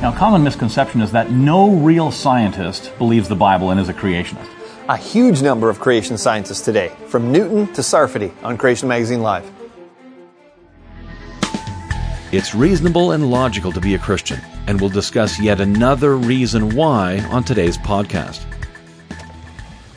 Now, a common misconception is that no real scientist believes the Bible and is a creationist. A huge number of creation scientists today, from Newton to Sarfati on Creation Magazine Live. It's reasonable and logical to be a Christian, and we'll discuss yet another reason why on today's podcast.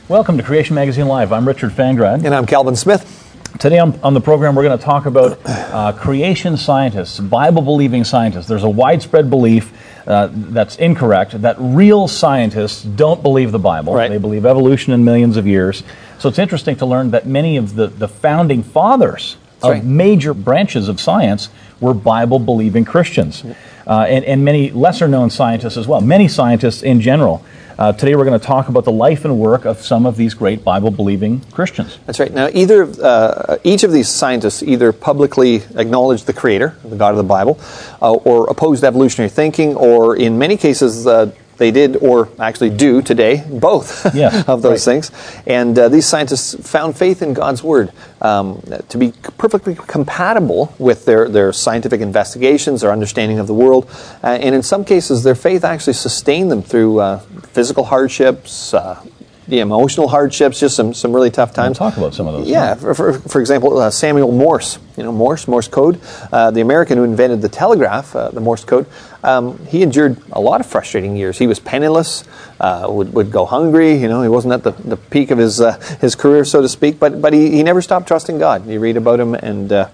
Welcome to Creation Magazine Live. I'm Richard Fangrad. And I'm Calvin Smith. Today on, on the program, we're going to talk about uh, creation scientists, Bible believing scientists. There's a widespread belief uh, that's incorrect that real scientists don't believe the Bible. Right. They believe evolution in millions of years. So it's interesting to learn that many of the, the founding fathers of right. major branches of science were Bible believing Christians. Uh, and, and many lesser known scientists as well, many scientists in general. Uh, today we're going to talk about the life and work of some of these great Bible believing Christians. That's right. Now, either uh, each of these scientists either publicly acknowledged the Creator, the God of the Bible, uh, or opposed evolutionary thinking, or in many cases uh, they did or actually do today both Yes, of those right. things. And uh, these scientists found faith in God's Word um, to be perfectly compatible with their, their scientific investigations, their understanding of the world. Uh, and in some cases, their faith actually sustained them through uh, physical hardships. Uh, the emotional hardships, just some, some really tough times. talk about some of those. Yeah, for, for, for example, uh, Samuel Morse, you know, Morse, Morse code, uh, the American who invented the telegraph, uh, the Morse code, um, he endured a lot of frustrating years. He was penniless, uh, would, would go hungry, you know, he wasn't at the, the peak of his, uh, his career, so to speak, but, but he, he never stopped trusting God. You read about him, and uh,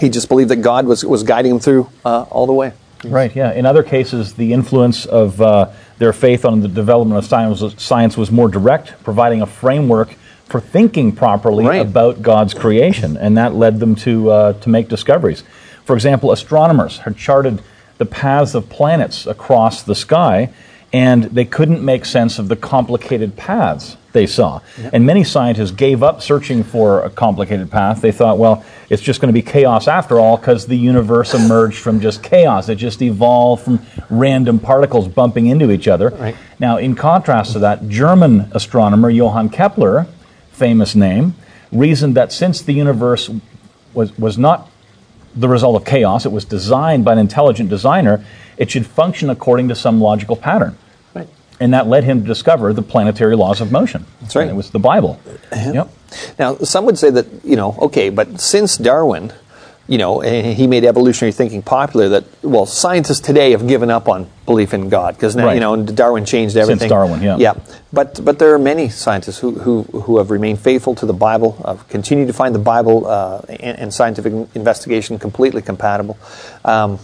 he just believed that God was, was guiding him through uh, all the way. Right, yeah. In other cases, the influence of uh, their faith on the development of science was, science was more direct, providing a framework for thinking properly Right. about God's creation, and that led them to, uh, to make discoveries. For example, astronomers had charted the paths of planets across the sky, and they couldn't make sense of the complicated paths they saw. And many scientists gave up searching for a complicated path. They thought, well, it's just going to be chaos after all because the universe emerged from just chaos. It just evolved from random particles bumping into each other. Right. Now, in contrast to that, German astronomer Johann Kepler, famous name, reasoned that since the universe was, was not the result of chaos, it was designed by an intelligent designer, it should function according to some logical pattern. Right. And that led him to discover the planetary laws of motion. That's right. And it was the Bible. Yep. Now, some would say that, you know, okay, but since Darwin, you know, he made evolutionary thinking popular, that, well, scientists today have given up on belief in God because now, Right. you know, Darwin changed everything. Since Darwin, yeah. Yeah. But, but there are many scientists who, who, who have remained faithful to the Bible, have continued to find the Bible uh, and, and scientific investigation completely compatible. Um,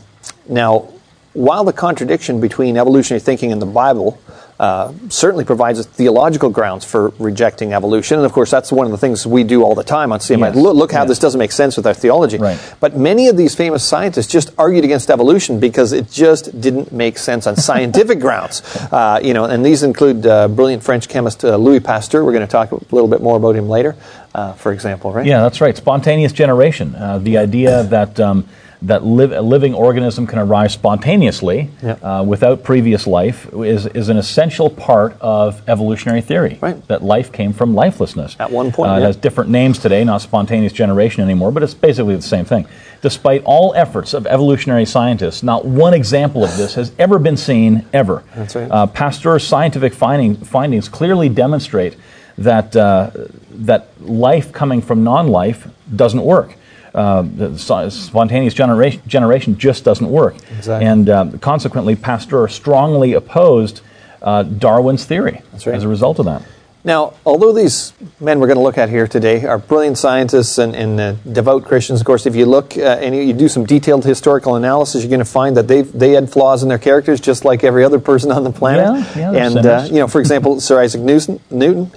now, while the contradiction between evolutionary thinking and the Bible uh, certainly provides theological grounds for rejecting evolution, and of course that's one of the things we do all the time on CMI. Yes. Look, look how Yes. this doesn't make sense with our theology. Right. But many of these famous scientists just argued against evolution because it just didn't make sense on scientific grounds. Uh, you know, and these include uh, brilliant French chemist uh, Louis Pasteur. We're going to talk a little bit more about him later, uh, for example, right? Yeah, that's right. Spontaneous generation. Uh, the idea that um, that live, a living organism can arise spontaneously Yeah. uh, without previous life is, is an essential part of evolutionary theory. Right. That life came from lifelessness. At one point, Uh, it has different names today, not spontaneous generation anymore, but it's basically the same thing. Despite all efforts of evolutionary scientists, not one example of this has ever been seen ever. That's right. Uh, Pasteur's scientific finding, findings clearly demonstrate that, uh, that life coming from non life doesn't work. Uh, the spontaneous generation, generation just doesn't work. Exactly. And uh, consequently, Pasteur strongly opposed uh, Darwin's theory right. as a result of that. Now, although these men we're going to look at here today are brilliant scientists and, and uh, devout Christians, of course, if you look uh, and you, you do some detailed historical analysis, you're going to find that they they had flaws in their characters, just like every other person on the planet. Yeah, yeah, and uh, you know, for example, Sir Isaac Newton, Newton.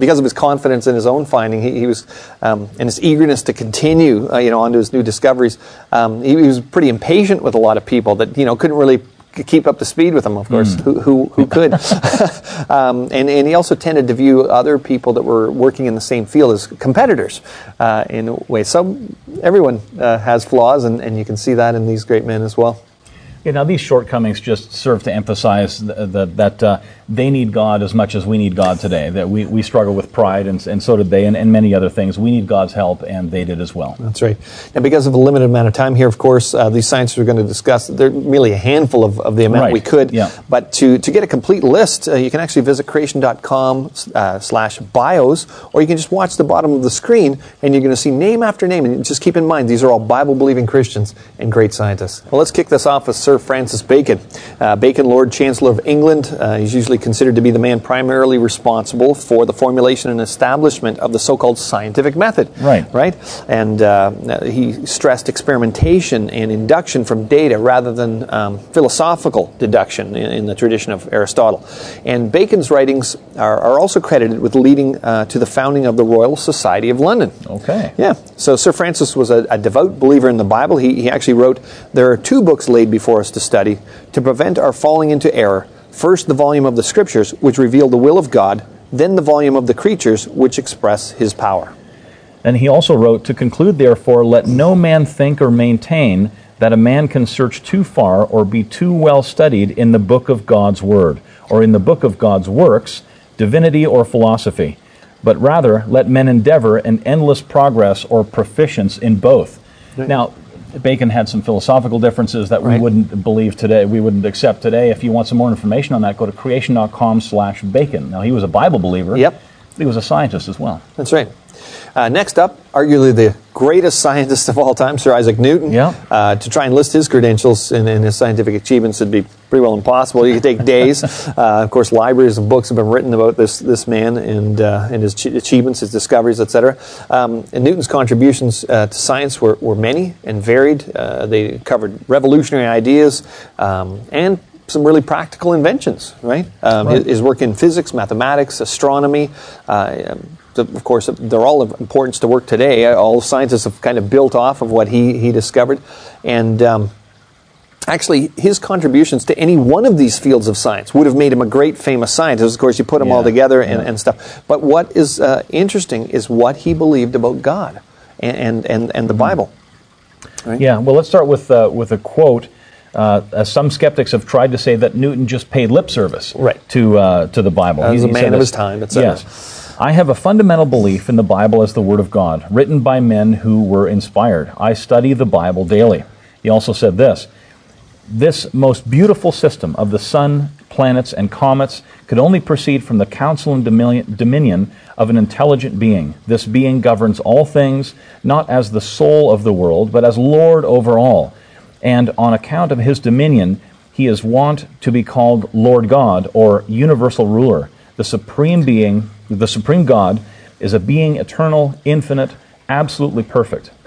Because of his confidence in his own finding, he, he was, um, and his eagerness to continue, uh, you know, onto his new discoveries. Um, he, he was pretty impatient with a lot of people that you know couldn't really keep up to speed with him. Of course, Hmm. who, who who could? um, and and he also tended to view other people that were working in the same field as competitors uh, in a way. So everyone uh, has flaws, and, and you can see that in these great men as well. You know, these shortcomings just serve to emphasize th- th- that uh, they need God as much as we need God today. That we, we struggle with pride, and, and so did they, and, and many other things. We need God's help, and they did as well. That's right. And because of the limited amount of time here, of course, uh, these scientists are going to discuss, they're merely a handful of, of the amount Right. we could. Yeah. But to, to get a complete list, uh, you can actually visit creation.com uh, slash bios, or you can just watch the bottom of the screen, and you're going to see name after name. And just keep in mind, these are all Bible believing Christians and great scientists. Well, let's kick this off with Sir Francis Bacon. Uh, Bacon, Lord Chancellor of England, uh, he's usually considered to be the man primarily responsible for the formulation and establishment of the so called scientific method. Right. Right? And uh, he stressed experimentation and induction from data rather than um, philosophical deduction in, in the tradition of Aristotle. And Bacon's writings are, are also credited with leading uh, to the founding of the Royal Society of London. Okay. Yeah. So Sir Francis was a, a devout believer in the Bible. He, he actually wrote, There are two books laid before us to study to prevent our falling into error. First, the volume of the Scriptures, which reveal the will of God, then the volume of the creatures, which express His power. And he also wrote, To conclude, therefore, let no man think or maintain that a man can search too far or be too well studied in the book of God's Word, or in the book of God's works, divinity or philosophy. But rather, let men endeavor an endless progress or proficience in both. Now, Bacon had some philosophical differences that we Right. wouldn't believe today, we wouldn't accept today. If you want some more information on that, go to creation.com slash bacon. Now, he was a Bible believer. Yep. He was a scientist as well. That's right. Uh, next up, arguably the greatest scientist of all time, Sir Isaac Newton. Yeah. Uh, to try and list his credentials and, and his scientific achievements would be pretty well impossible. You could take days. uh, of course, libraries of books have been written about this this man and uh, and his ch- achievements, his discoveries, etc. Um, and Newton's contributions uh, to science were, were many and varied. Uh, they covered revolutionary ideas um, and some really practical inventions, right? Um, Right. His, work in physics, mathematics, astronomy. Uh, of course, they're all of importance to work today. All scientists have kind of built off of what he, he discovered. And um, actually, his contributions to any one of these fields of science would have made him a great famous scientist. Of course, you put them all together and, yeah. and stuff. But what is uh, interesting is what he believed about God and, and, and, the Mm-hmm. Bible. Yeah, well, let's start with, uh, with a quote. Uh, some skeptics have tried to say that Newton just paid lip service Right. to, uh, to the Bible. As a man said of his time, et cetera. Yes. I have a fundamental belief in the Bible as the Word of God, written by men who were inspired. I study the Bible daily. He also said this This most beautiful system of the sun, planets, and comets could only proceed from the counsel and dominion of an intelligent being. This being governs all things, not as the soul of the world, but as Lord over all. And on account of his dominion, he is wont to be called Lord God or universal ruler. The supreme being, the supreme God, is a being eternal, infinite, absolutely perfect.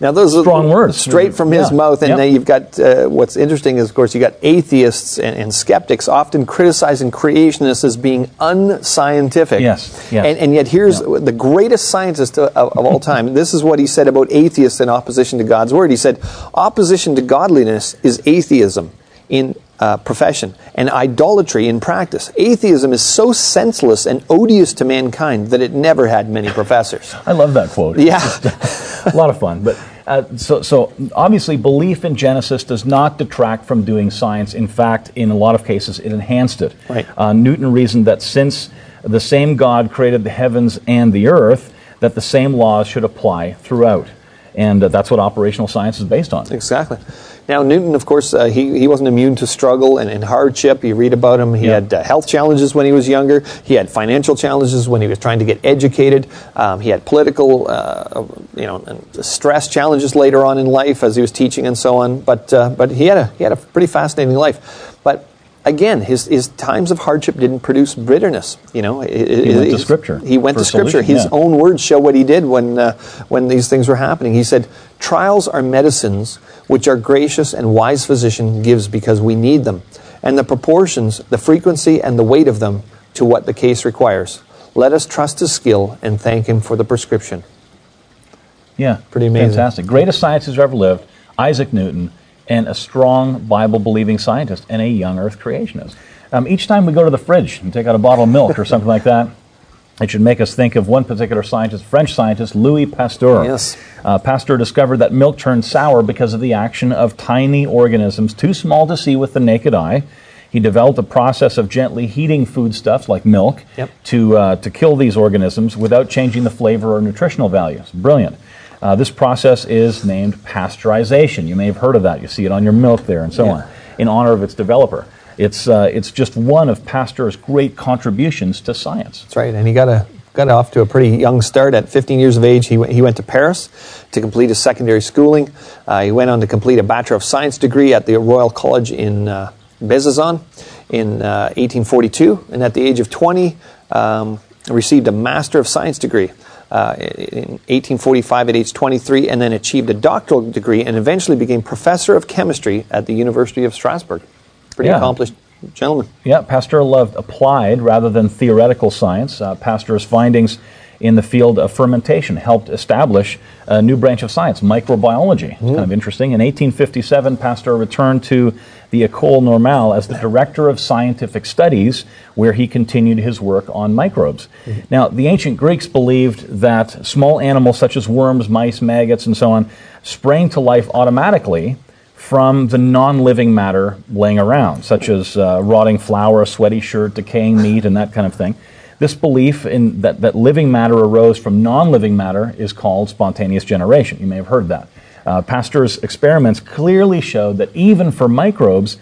Now, those are strong words. straight from his Yeah. mouth. And Yeah. now you've got uh, what's interesting is, of course, you've got atheists and, and skeptics often criticizing creationists as being unscientific. Yes, yes. And, and yet, here's Yeah. the greatest scientist of, of all time. this is what he said about atheists in opposition to God's word. He said, "Opposition to godliness is atheism in." Uh, profession and idolatry in practice. Atheism is so senseless and odious to mankind that it never had many professors. I love that quote. Yeah. a lot of fun. But uh, so, so obviously, belief in Genesis does not detract from doing science. In fact, in a lot of cases, it enhanced it. Right. Uh, Newton reasoned that since the same God created the heavens and the earth, that the same laws should apply throughout. And uh, that's what operational science is based on. Exactly. Now, Newton, of course, uh, he, he wasn't immune to struggle and, and hardship. You read about him. He Yeah. had uh, health challenges when he was younger. He had financial challenges when he was trying to get educated. Um, he had political, uh, you know, and stress challenges later on in life as he was teaching and so on. But uh, but he had a he had a pretty fascinating life. But again, his his times of hardship didn't produce bitterness. You know, he went to Scripture He went to Scripture. solution, His yeah. own words show what he did when, uh, when these things were happening. He said, Trials are medicines which our gracious and wise physician gives because we need them, and the proportions, the frequency, and the weight of them to what the case requires. Let us trust his skill and thank him for the prescription. Yeah. Pretty amazing. Fantastic. Greatest scientist who ever lived, Isaac Newton, and a strong Bible believing scientist and a young earth creationist. Um, each time we go to the fridge and take out a bottle of milk or something like that, It should make us think of one particular scientist, French scientist, Louis Pasteur. Yes. Uh, Pasteur discovered that milk turned sour because of the action of tiny organisms too small to see with the naked eye. He developed a process of gently heating foodstuffs like milk Yep. to, uh, to kill these organisms without changing the flavor or nutritional values. Brilliant. Uh, this process is named pasteurization. You may have heard of that. You see it on your milk there and so Yeah. on, in honor of its developer. It's, uh, it's just one of Pasteur's great contributions to science. That's right, and he got a got off to a pretty young start. At 15 years of age, he went, he went to Paris to complete his secondary schooling. Uh, he went on to complete a Bachelor of Science degree at the Royal College in uh, in uh, 1842, and at the age of 20, um, received a Master of Science degree. Uh, in 1845 at age 23, and then achieved a doctoral degree and eventually became professor of chemistry at the University of Strasbourg. Pretty Yeah. accomplished gentleman. Yeah, Pasteur loved applied rather than theoretical science. Uh, Pasteur's findings in the field of fermentation helped establish a new branch of science, microbiology. It's kind of interesting. In 1857, Pasteur returned to the École Normale as the director of scientific studies, where he continued his work on microbes. Now, the ancient Greeks believed that small animals such as worms, mice, maggots, and so on sprang to life automatically from the non-living matter laying around, such as uh, rotting flour, a sweaty shirt, decaying meat, and that kind of thing. This belief in that, that living matter arose from non-living matter is called spontaneous generation. You may have heard that. Uh, Pasteur's experiments clearly showed that even for microbes,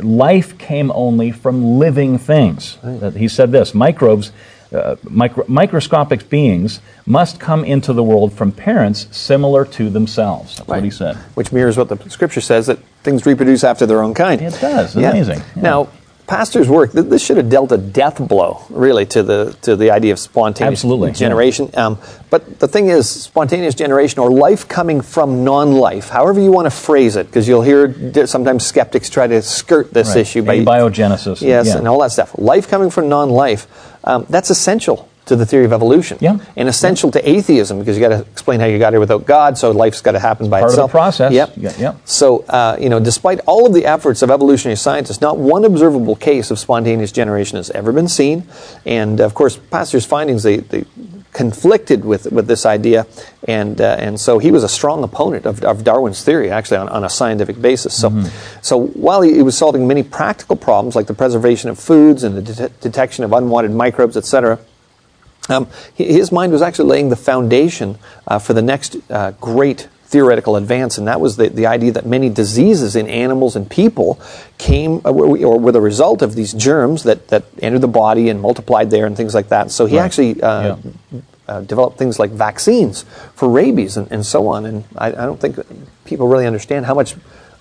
life came only from living things. That he said this: microbes, uh, micro- microscopic beings, must come into the world from parents similar to themselves. That's what he said. which mirrors what the scripture says that things reproduce after their own kind. It does. Amazing. Yeah. Now, Pasteur's work th- this should have dealt a death blow, really, to the to the idea of spontaneous Absolutely, yeah. generation. Um, but the thing is, spontaneous generation or life coming from non-life, however you want to phrase it, because you'll hear sometimes skeptics try to skirt this Right. issue by Abiogenesis. Yes, Yeah. and all that stuff. Life coming from non-life, um, that's essential to the theory of evolution. Yeah. And essential to atheism because you got to explain how you got here without God, so life's got to happen by itself. Part of the process. Yep. Yeah, yep. So, uh, you know, despite all of the efforts of evolutionary scientists, not one observable case of spontaneous generation has ever been seen. And of course, Pasteur's findings they, they conflicted with with this idea, and uh, and so he was a strong opponent of, of Darwin's theory, actually on, on a scientific basis. So, so while he, he was solving many practical problems like the preservation of foods and the det- detection of unwanted microbes, etc. Um, his mind was actually laying the foundation uh, for the next uh, great theoretical advance, and that was the, the idea that many diseases in animals and people came uh, or were the result of these germs that, that entered the body and multiplied there and things like that. So he Right. actually uh, Yeah. uh, developed things like vaccines for rabies and, and so on. And I, I don't think people really understand how much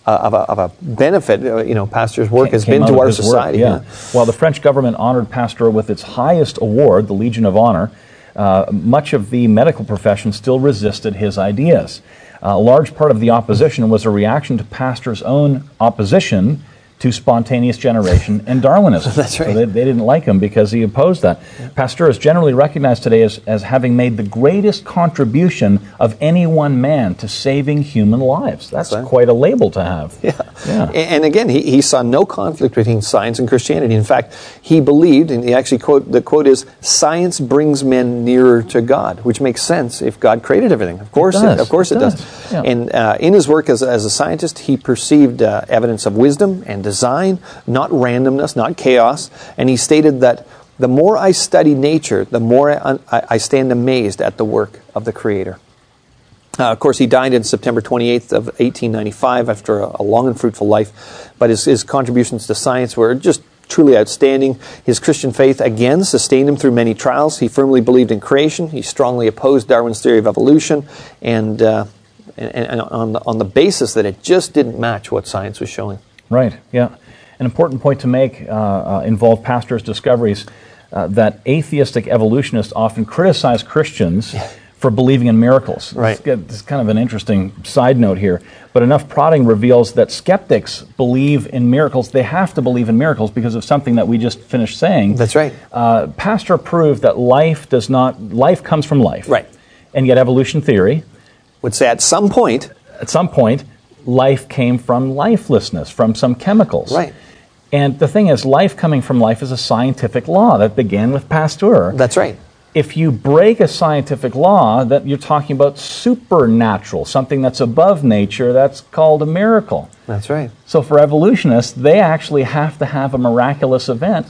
uh, of, a, of a benefit uh, you know Pasteur's work has been to our his work, society. yeah. While the French government honored Pasteur with its highest award, the Legion of Honor, uh, much of the medical profession still resisted his ideas. Uh, a large part of the opposition was a reaction to Pasteur's own opposition to spontaneous generation and Darwinism. That's So right. they, they didn't like him because he opposed that. Pasteur is generally recognized today as, as having made the greatest contribution of any one man to saving human lives. That's That's right. quite a label to have. Yeah. Yeah. And again, he, he saw no conflict between science and Christianity. In fact, he believed, and he actually quote the quote is, "Science brings men nearer to God," which makes sense if God created everything. Of course, does. of course, It it, does. does. Yeah. And uh, in his work as, as a scientist, he perceived uh, evidence of wisdom and design, not randomness, not chaos. And he stated that the more I study nature, the more I, I, stand amazed at the work of the Creator. Uh, of course, he died on September 28th of 1895 after a, a long and fruitful life. But his, his contributions to science were just truly outstanding. His Christian faith again sustained him through many trials. He firmly believed in creation. He strongly opposed Darwin's theory of evolution, and, uh, and, and on, the, on the basis that it just didn't match what science was showing. Right, yeah. An important point to make uh, uh, involved Pasteur's discoveries uh, that atheistic evolutionists often criticize Christians for believing in miracles. Right. This is kind of an interesting side note here. But enough prodding reveals that skeptics believe in miracles. They have to believe in miracles because of something that we just finished saying. That's right. Uh, Pasteur proved that life does not, life comes from life. Right. And yet evolution theory Would say at some point, at some point, life came from lifelessness, from some chemicals. Right. And the thing is, life coming from life is a scientific law that began with Pasteur. that's right. if you break a scientific law, that you're talking about supernatural, something that's above nature, that's called a miracle. That's right. So for evolutionists, they actually have to have a miraculous event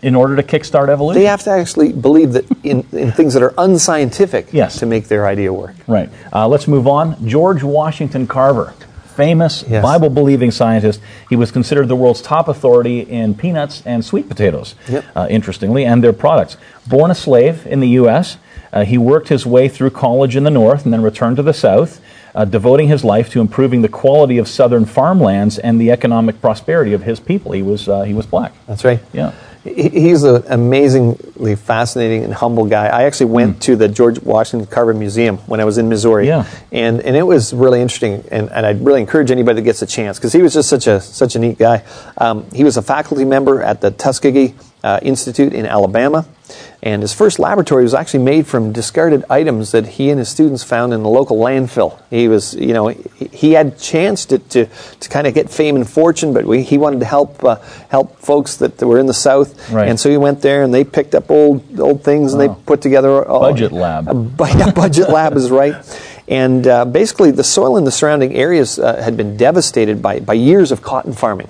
in order to kickstart evolution. They have to actually believe that in, in things that are unscientific Yes. to make their idea work. Right. Uh, let's move on. George Washington Carver, famous Yes. Bible believing scientist. He was considered the world's top authority in peanuts and sweet potatoes, Yep. uh, interestingly, and their products. Born a slave in the U.S., uh, he worked his way through college in the North and then returned to the South. Uh, devoting his life to improving the quality of southern farmlands and the economic prosperity of his people. He was uh, he was black. That's right. Yeah. He- He's an amazingly fascinating and humble guy. I actually went to the George Washington Carver Museum when I was in Missouri. Yeah. and and it was really interesting. And, and I'd really encourage anybody that gets a chance because he was just such a such a neat guy. Um, he was a faculty member at the Tuskegee uh, Institute in Alabama, and his first laboratory was actually made from discarded items that he and his students found in the local landfill. He was, you know, he, he had chance to, to, to kind of get fame and fortune, but we, he wanted to help uh, help folks that were in the South, Right. and so he went there and they picked up old old things and they put together a Budget lab. A, yeah, budget lab is right. And uh, basically, the soil in the surrounding areas uh, had been devastated by, by years of cotton farming.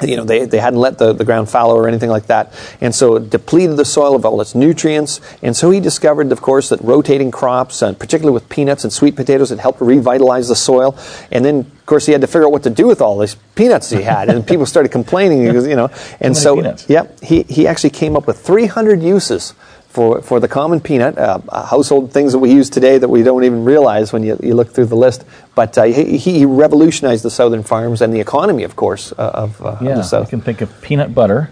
You know, they, they hadn't let the, the ground fallow or anything like that. And so it depleted the soil of all its nutrients. And so he discovered, of course, that rotating crops, uh, particularly with peanuts and sweet potatoes, had helped revitalize the soil. And then, of course, he had to figure out what to do with all these peanuts he had. And people started complaining, because, you know. And so, peanuts. Yep. He, he actually came up with 300 uses for, for the common peanut, uh, uh, household things that we use today that we don't even realize when you, you look through the list. But uh, he, he revolutionized the southern farms and the economy, of course, uh, of, uh, of Yeah, the South. can think of peanut butter.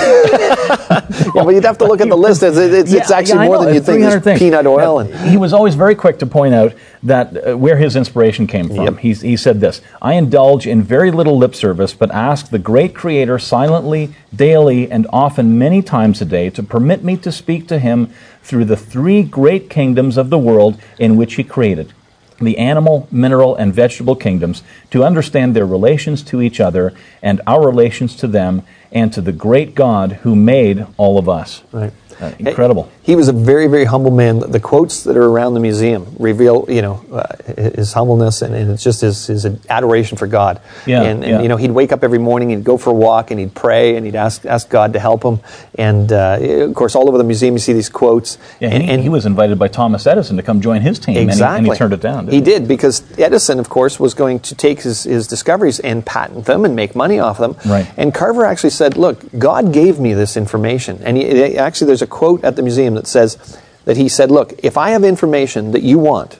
Yeah, but you'd have to look at the list. It's, it's, it's actually yeah, more know, than you think. 300 There's things. peanut oil. And, he was always very quick to point out that uh, where his inspiration came from. Yep. He's, he said this I indulge in very little lip service, but ask the great Creator silently, daily, and often many times a day to permit me to speak to him through the three great kingdoms of the world in which he created the animal, mineral, and vegetable kingdoms to understand their relations to each other and our relations to them and to the great God who made all of us. Right. Uh, incredible. He was a very, very humble man. The quotes that are around the museum reveal, you know, uh, his humbleness and, and it's just his, his adoration for God. Yeah, And, and yeah. you know, he'd wake up every morning, he'd go for a walk, and he'd pray, and he'd ask ask God to help him. And uh, of course, all over the museum, you see these quotes. Yeah, and, he, and he was invited by Thomas Edison to come join his team, and he- Exactly. and he, turned it down. didn't He did because Edison, of course, was going to take his, his discoveries and patent them and make money off them. Right. And Carver actually said, "Look, God gave me this information." And he, actually, there's a quote at the museum that says that he said, "Look, if I have information that you want."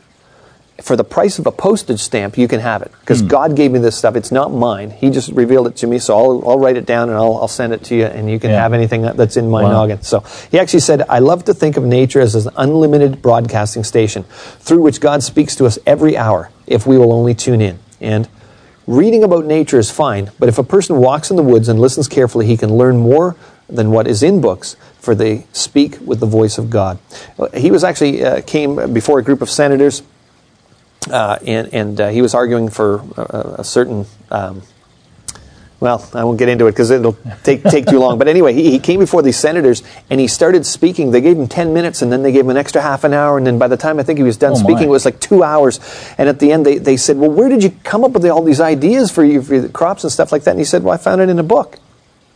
For the price of a postage stamp, you can have it because hmm. God gave me this stuff. It's not mine. He just revealed it to me, so I'll, I'll write it down and I'll, I'll send it to you, and you can Yeah. have anything that- that's in my Wow. noggin. So he actually said, I love to think of nature as an unlimited broadcasting station through which God speaks to us every hour if we will only tune in. And reading about nature is fine, but if a person walks in the woods and listens carefully, he can learn more than what is in books, for they speak with the voice of God. He was actually uh, came before a group of senators, uh, and, and uh, he was arguing for a, a certain. Um, well, I won't get into it because it'll take, take too long. But anyway, he, he came before these senators and he started speaking. They gave him 10 minutes and then they gave him an extra half an hour. And then by the time I think he was done Oh, speaking, it was like two hours. And at the end, they, they said, Well, where did you come up with all these ideas for, you, for the crops and stuff like that? And he said, Well, I found it in a book,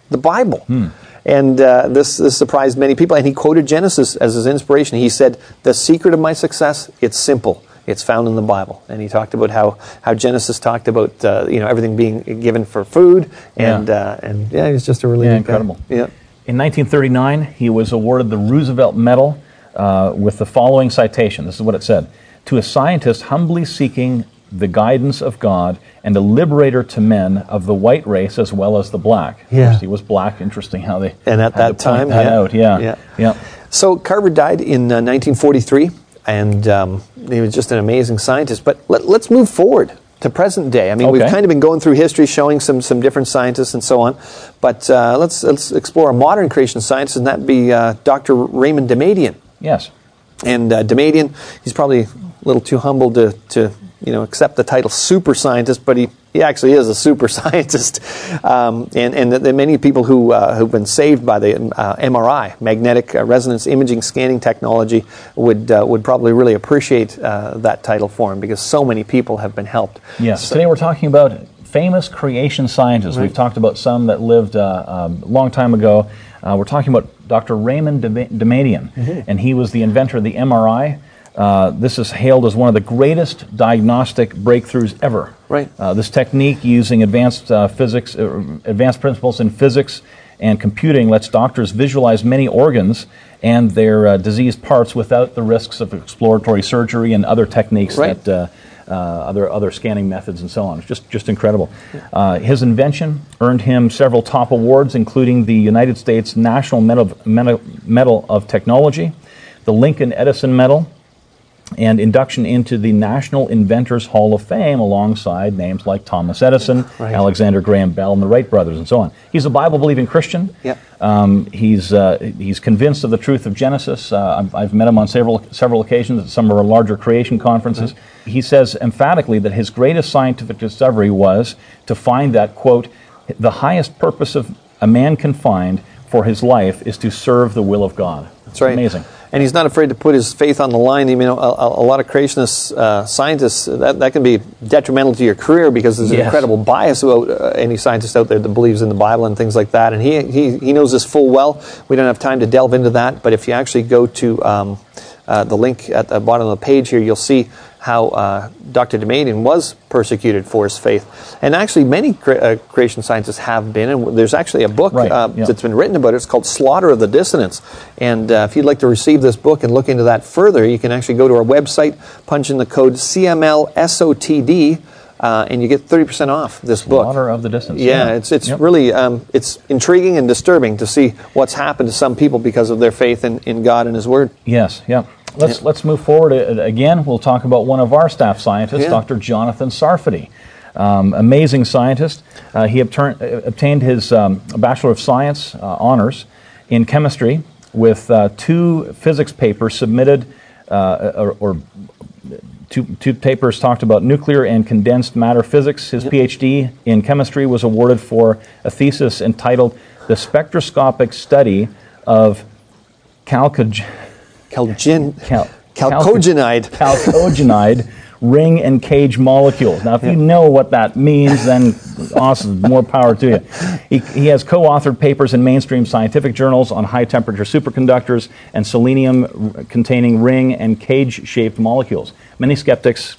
the Bible. Hmm. And uh, this, this surprised many people. And he quoted Genesis as his inspiration. He said, The secret of my success, it's simple. It's found in the Bible, and he talked about how, how Genesis talked about uh, you know everything being given for food, and Yeah. uh, and yeah, he's just a really Yeah, good guy. incredible. Yeah, In 1939, he was awarded the Roosevelt Medal uh, with the following citation. This is what it said To a scientist humbly seeking the guidance of God and a liberator to men of the white race as well as the black. Of Yeah. course, he was black. Interesting how they And at had that to point time, that yeah. out. Yeah. Yeah. yeah. So Carver died in uh, 1943, and um, he was just an amazing scientist. But let, let's move forward to present day. I mean, we've kind of been going through history, showing some some different scientists and so on. But uh, let's let's explore a modern creation scientist, and that'd be uh, Dr. Raymond Damadian. Yes. And uh, Damadian, he's probably a little too humble to, to you know accept the title super scientist, but he, he actually is a super scientist. Um, and and the, many people who uh, who've been saved by the uh, MRI, magnetic uh, resonance imaging scanning technology, would uh, would probably really appreciate uh, that title for him because so many people have been helped. Yes. So, Today we're talking about famous creation scientists. Right. We've talked about some that lived uh, um, a long time ago. we're talking about Dr. Raymond Damadian, mm-hmm. and he was the inventor of the MRI. Uh, this is hailed as one of the greatest diagnostic breakthroughs ever. Right. Uh, this technique, using advanced uh, physics, uh, advanced principles in physics and computing, lets doctors visualize many organs and their uh, diseased parts without the risks of exploratory surgery and other techniques right. that. other other scanning methods and so on. It's just just incredible. his invention earned him several top awards, including the United States National Medal, Medal of Technology, the Lincoln Edison Medal, and induction into the National Inventors Hall of Fame alongside names like Thomas Edison, right. Alexander Graham Bell, and the Wright brothers, and so on. He's a Bible believing Christian. Yep. Um, he's, uh, he's convinced of the truth of Genesis. Uh, I've, I've, met him on several, several occasions at some of our larger creation conferences. Mm-hmm. He says emphatically that his greatest scientific discovery was to find that, quote, the highest purpose of a man can find for his life is to serve the will of God. That's right. Amazing and he's not afraid to put his faith on the line. You know, a, a lot of creationist uh, scientists that, that can be detrimental to your career because there's an yes. incredible bias about uh, any scientist out there that believes in the Bible and things like that. And he, he he knows this full well. We don't have time to delve into that, but if you actually go to um, uh, the link at the bottom of the page here, you'll see how uh, Dr. Damadian was persecuted for his faith. And actually, many cre- uh, creation scientists have been. And there's actually a book right, uh, yeah. that's been written about it. It's called Slaughter of the Dissidents. And uh, if you'd like to receive this book and look into that further, you can actually go to our website, punch in the code CMLSOTD. Uh, and you get 30% off this book. Slaughter of the Dissidents. Yeah, yeah. it's, it's yep. really um, it's intriguing and disturbing to see what's happened to some people because of their faith in, in God and His Word. Yes, yeah. Let's, yeah. let's move forward uh, again. We'll talk about one of our staff scientists, yeah. Dr. Jonathan Sarfati. Um, amazing scientist. Uh, he uh, obtained his um, Bachelor of Science uh, honors in chemistry with uh, two physics papers submitted, uh, or, or, two, two papers talked about nuclear and condensed matter physics. His yep. PhD in chemistry was awarded for a thesis entitled The Spectroscopic Study of Calcog- Calgin, cal, chalcogenide. Chalcogenide ring and cage molecules. Now, if you know what that means, then awesome, more power to you. He, he has co authored papers in mainstream scientific journals on high temperature superconductors and selenium containing ring and cage shaped molecules. Many skeptics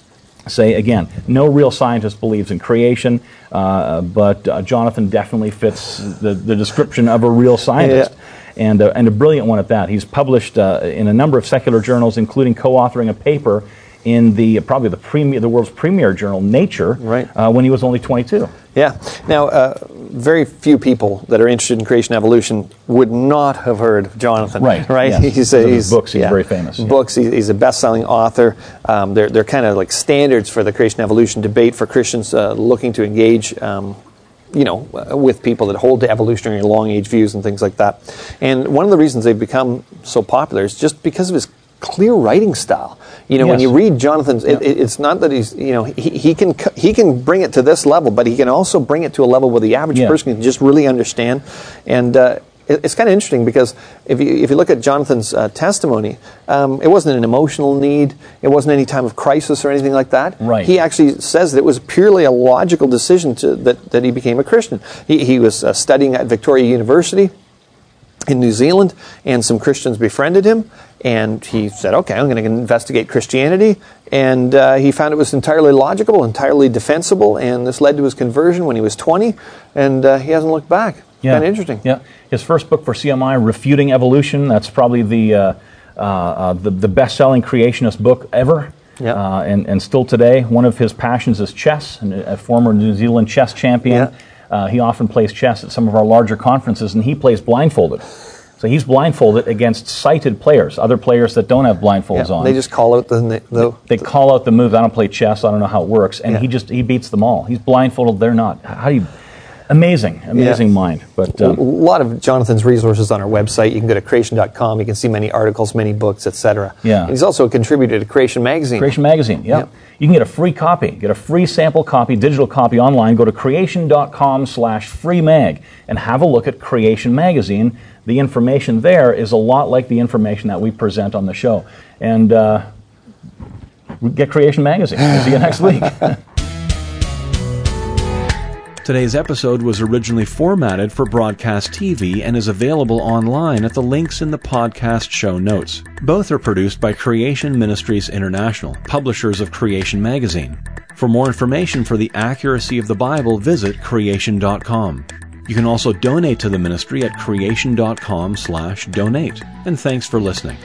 say again, no real scientist believes in creation, uh, but uh, Jonathan definitely fits the, the description of a real scientist. Yeah and, uh, and a brilliant one at that. He's published uh, in a number of secular journals, including co-authoring a paper in the probably the premier, the world's premier journal, Nature, right. uh, when he was only 22. Yeah. Now, uh, very few people that are interested in creation evolution would not have heard of Jonathan. Right. Right. Yes. He's, a, he's books. He's yeah. very famous. Books. Yeah. He's a best-selling author. Um, they're they're kind of like standards for the creation evolution debate for Christians uh, looking to engage. Um, you know, with people that hold to evolutionary long age views and things like that. And one of the reasons they've become so popular is just because of his clear writing style. You know, yes. when you read Jonathan's, it, it's not that he's, you know, he, he can he can bring it to this level, but he can also bring it to a level where the average yeah. person can just really understand. And uh, it's kind of interesting because if you, if you look at Jonathan's uh, testimony, um, it wasn't an emotional need. It wasn't any time of crisis or anything like that. Right. He actually says that it was purely a logical decision to, that, that he became a Christian. He, he was uh, studying at Victoria University in New Zealand, and some Christians befriended him. And he said, okay, I'm going to investigate Christianity. And uh, he found it was entirely logical, entirely defensible, and this led to his conversion when he was 20, and uh, he hasn't looked back. Yeah. Kind of interesting. Yeah. His first book for CMI, Refuting Evolution, that's probably the, uh, uh, the, the best selling creationist book ever. Yeah. Uh, and, and still today, one of his passions is chess, and a former New Zealand chess champion. Yeah. Uh, he often plays chess at some of our larger conferences, and he plays blindfolded. So he's blindfolded against sighted players, other players that don't have blindfolds yeah, on. They just call out the, the they call out the moves. I don't play chess. I don't know how it works, and yeah. he just he beats them all. He's blindfolded. They're not. How do you? Amazing, amazing Yeah. mind. But a um, lot of Jonathan's resources on our website. You can go to creation.com. You can see many articles, many books, etc. Yeah. And he's also a contributor to Creation Magazine. Creation Magazine, yeah. Yep. You can get a free copy, get a free sample copy, digital copy online. Go to creation.com slash free mag and have a look at Creation Magazine. The information there is a lot like the information that we present on the show. And uh, get Creation Magazine. We'll see you next week. Today's episode was originally formatted for broadcast TV and is available online at the links in the podcast show notes. Both are produced by Creation Ministries International, publishers of Creation Magazine. For more information for the accuracy of the Bible, visit creation.com. You can also donate to the ministry at creation.com/donate. And thanks for listening.